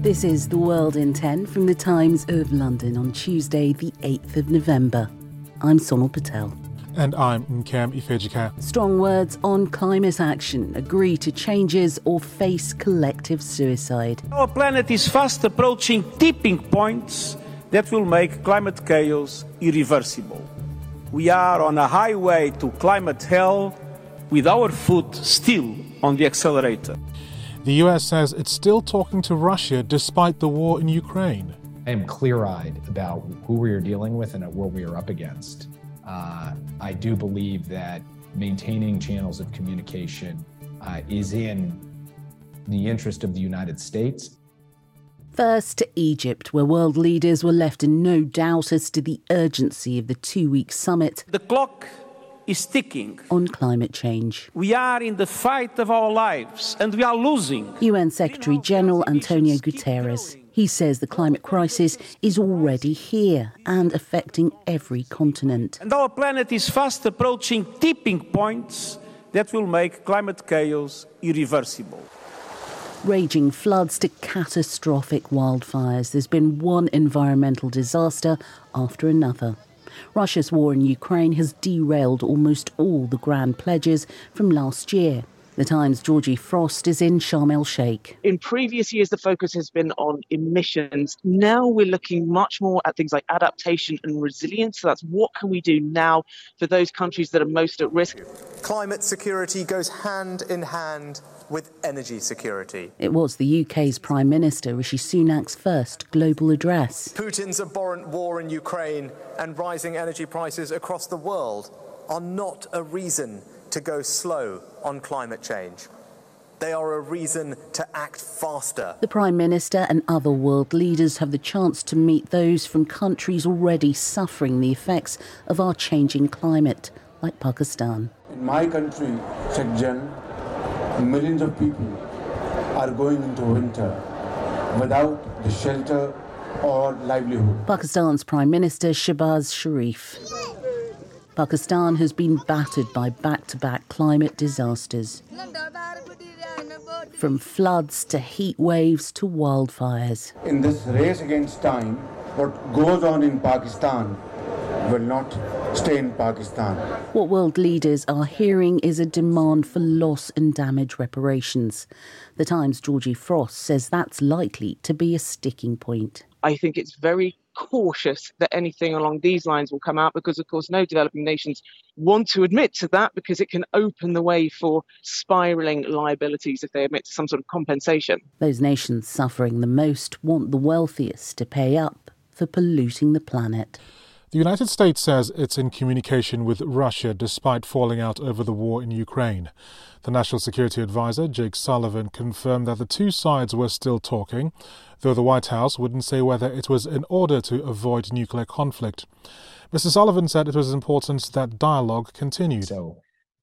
This is The World in 10 from the Times of London on Tuesday, the 8th of November. I'm Sonal Patel. And I'm Nkem Ifejika. Strong words on climate action. Agree to changes or face collective suicide. Our planet is fast approaching tipping points that will make climate chaos irreversible. We are on a highway to climate hell with our foot still on the accelerator. The US says it's still talking to Russia despite the war in Ukraine. I am clear eyed about who we are dealing with and what we are up against. Uh, I do believe that maintaining channels of communication uh, is in the interest of the United States. First to Egypt, where world leaders were left in no doubt as to the urgency of the two week summit The clock is ticking. on climate change. We are in the fight of our lives and we are losing. UN Secretary General Antonio Guterres. He says the climate crisis is already here and affecting every continent. And our planet is fast approaching tipping points that will make climate chaos irreversible. Raging floods to catastrophic wildfires. There's been one environmental disaster after another. Russia's war in Ukraine has derailed almost all the grand pledges from last year. The Times' Georgie Frost is in Sharm el Sheikh. In previous years, the focus has been on emissions. Now we're looking much more at things like adaptation and resilience. So that's what can we do now for those countries that are most at risk. Climate security goes hand in hand with energy security. It was the UK's Prime Minister Rishi Sunak's first global address. Putin's abhorrent war in Ukraine and rising energy prices across the world are not a reason to go slow on climate change. They are a reason to act faster. The Prime Minister and other world leaders have the chance to meet those from countries already suffering the effects of our changing climate, like Pakistan. In my country, Shekjan, millions of people are going into winter without the shelter or livelihood. Pakistan's Prime Minister Shehbaz Sharif. Pakistan has been battered by back to back climate disasters. From floods to heat waves to wildfires. In this race against time, what goes on in Pakistan will not stay in Pakistan. What world leaders are hearing is a demand for loss and damage reparations. The Times' Georgie Frost says that's likely to be a sticking point. I think it's very cautious that anything along these lines will come out because, of course, no developing nations want to admit to that because it can open the way for spiraling liabilities if they admit to some sort of compensation. Those nations suffering the most want the wealthiest to pay up for polluting the planet. The United States says it's in communication with Russia despite falling out over the war in Ukraine. The National Security Advisor, Jake Sullivan, confirmed that the two sides were still talking, though the White House wouldn't say whether it was in order to avoid nuclear conflict. Mr. Sullivan said it was important that dialogue continued. So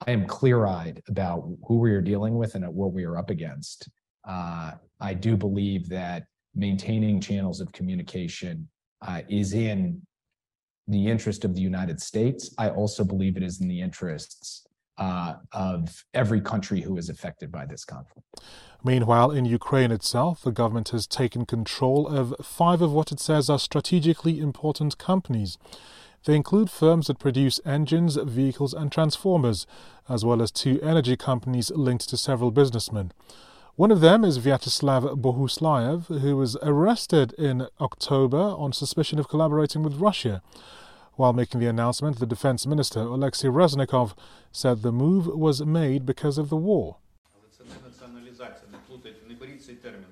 I am clear eyed about who we are dealing with and what we are up against. Uh, I do believe that maintaining channels of communication uh, is in the interest of the United States. I also believe it is in the interests uh, of every country who is affected by this conflict. Meanwhile, in Ukraine itself, the government has taken control of five of what it says are strategically important companies. They include firms that produce engines, vehicles, and transformers, as well as two energy companies linked to several businessmen. One of them is Vyacheslav Bohuslayev, who was arrested in October on suspicion of collaborating with Russia. While making the announcement, the defense minister, Alexei Reznikov, said the move was made because of the war.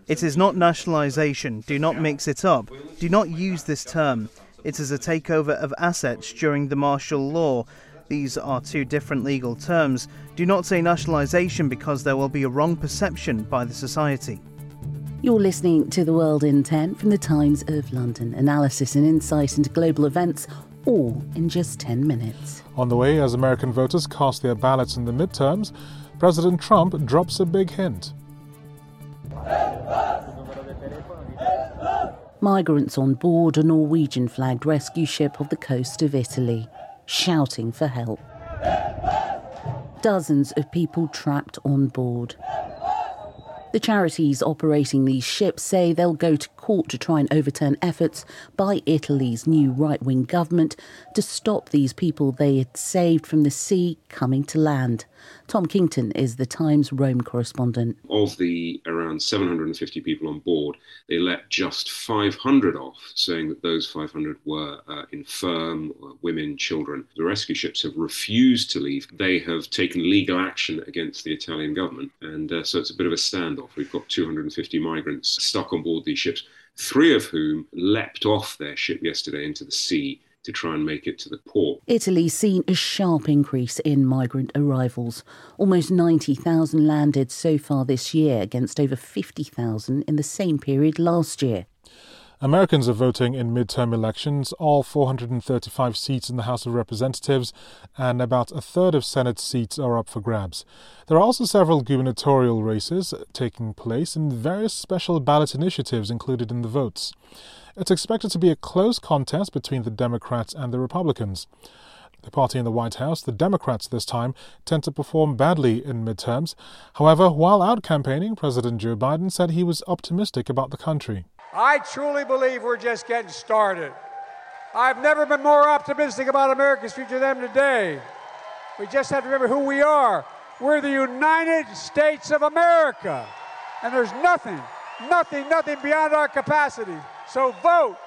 It is not nationalization. Do not mix it up. Do not use this term. It is a takeover of assets during the martial law. These are two different legal terms. Do not say nationalisation because there will be a wrong perception by the society. You're listening to The World in 10 from the Times of London. Analysis and insight into global events, all in just 10 minutes. On the way, as American voters cast their ballots in the midterms, President Trump drops a big hint. Migrants on board a Norwegian flagged rescue ship off the coast of Italy shouting for help. Dozens of people trapped on board. The charities operating these ships say they'll go to court to try and overturn efforts by Italy's new right wing government to stop these people they had saved from the sea coming to land. Tom Kington is the Times Rome correspondent. Of the around 750 people on board, they let just 500 off, saying that those 500 were uh, infirm, uh, women, children. The rescue ships have refused to leave. They have taken legal action against the Italian government, and uh, so it's a bit of a standoff. We've got 250 migrants stuck on board these ships, three of whom leapt off their ship yesterday into the sea to try and make it to the port. Italy's seen a sharp increase in migrant arrivals. Almost 90,000 landed so far this year against over 50,000 in the same period last year. Americans are voting in midterm elections. All 435 seats in the House of Representatives and about a third of Senate seats are up for grabs. There are also several gubernatorial races taking place and various special ballot initiatives included in the votes. It's expected to be a close contest between the Democrats and the Republicans. The party in the White House, the Democrats this time, tend to perform badly in midterms. However, while out campaigning, President Joe Biden said he was optimistic about the country. I truly believe we're just getting started. I've never been more optimistic about America's future than today. We just have to remember who we are. We're the United States of America. And there's nothing, nothing, nothing beyond our capacity. So vote.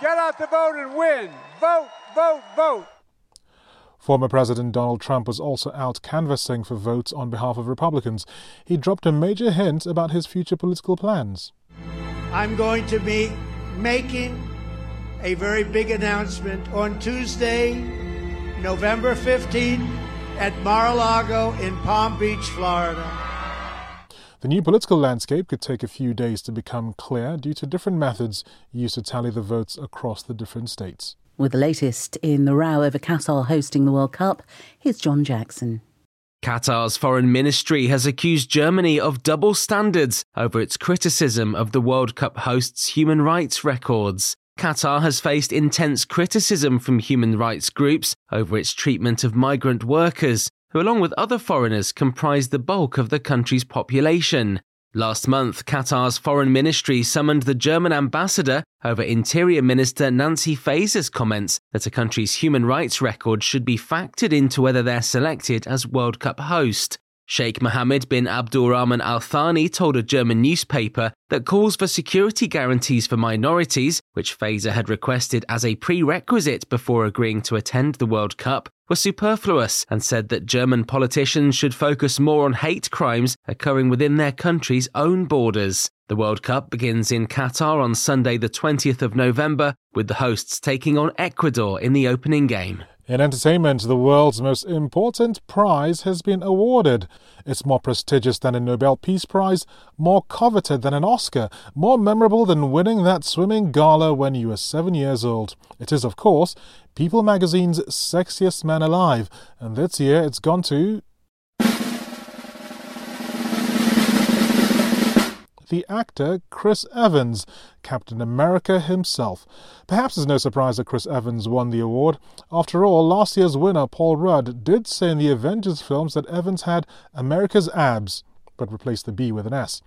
Get out the vote and win. Vote, vote, vote. Former President Donald Trump was also out canvassing for votes on behalf of Republicans. He dropped a major hint about his future political plans. I'm going to be making a very big announcement on Tuesday, November 15th at Mar-a-Lago in Palm Beach, Florida. The new political landscape could take a few days to become clear due to different methods used to tally the votes across the different states. With the latest in the row over Qatar hosting the World Cup, here's John Jackson. Qatar's foreign ministry has accused Germany of double standards over its criticism of the World Cup host's human rights records. Qatar has faced intense criticism from human rights groups over its treatment of migrant workers, who, along with other foreigners, comprise the bulk of the country's population. Last month, Qatar's foreign ministry summoned the German ambassador over Interior Minister Nancy Faeser's comments that a country's human rights record should be factored into whether they're selected as World Cup host. Sheikh Mohammed bin Abdulrahman Al Thani told a German newspaper that calls for security guarantees for minorities, which Faeser had requested as a prerequisite before agreeing to attend the World Cup, were superfluous and said that German politicians should focus more on hate crimes occurring within their country's own borders. The World Cup begins in Qatar on Sunday, the 20th of November, with the hosts taking on Ecuador in the opening game. In entertainment, the world's most important prize has been awarded. It's more prestigious than a Nobel Peace Prize, more coveted than an Oscar, more memorable than winning that swimming gala when you were seven years old. It is, of course, People magazine's Sexiest Man Alive, and this year it's gone to the actor Chris Evans, Captain America himself. Perhaps it's no surprise that Chris Evans won the award. After all, last year's winner, Paul Rudd, did say in the Avengers films that Evans had America's abs, but replaced the B with an S.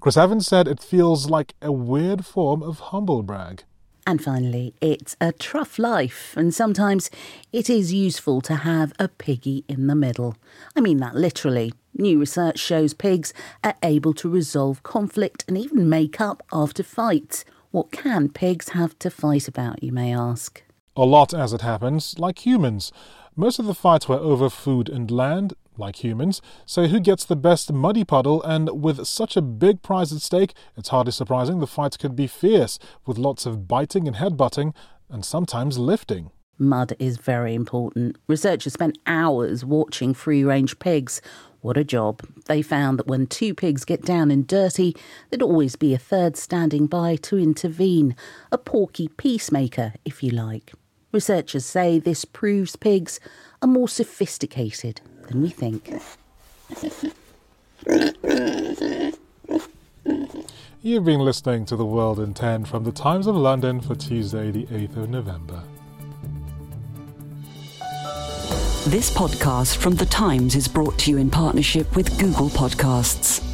Chris Evans said it feels like a weird form of humble brag. And finally, it's a tough life, and sometimes it is useful to have a piggy in the middle. I mean that literally. New research shows pigs are able to resolve conflict and even make up after fights. What can pigs have to fight about, you may ask? A lot, as it happens, like humans. Most of the fights were over food and land, like humans, so who gets the best muddy puddle? And with such a big prize at stake, it's hardly surprising the fights could be fierce, with lots of biting and headbutting, and sometimes lifting. Mud is very important. Researchers spent hours watching free range pigs. What a job. They found that when two pigs get down and dirty, there'd always be a third standing by to intervene, a porky peacemaker, if you like. Researchers say this proves pigs are more sophisticated than we think. You've been listening to The World in 10 from the Times of London for Tuesday, the 8th of November. This podcast from The Times is brought to you in partnership with Google Podcasts.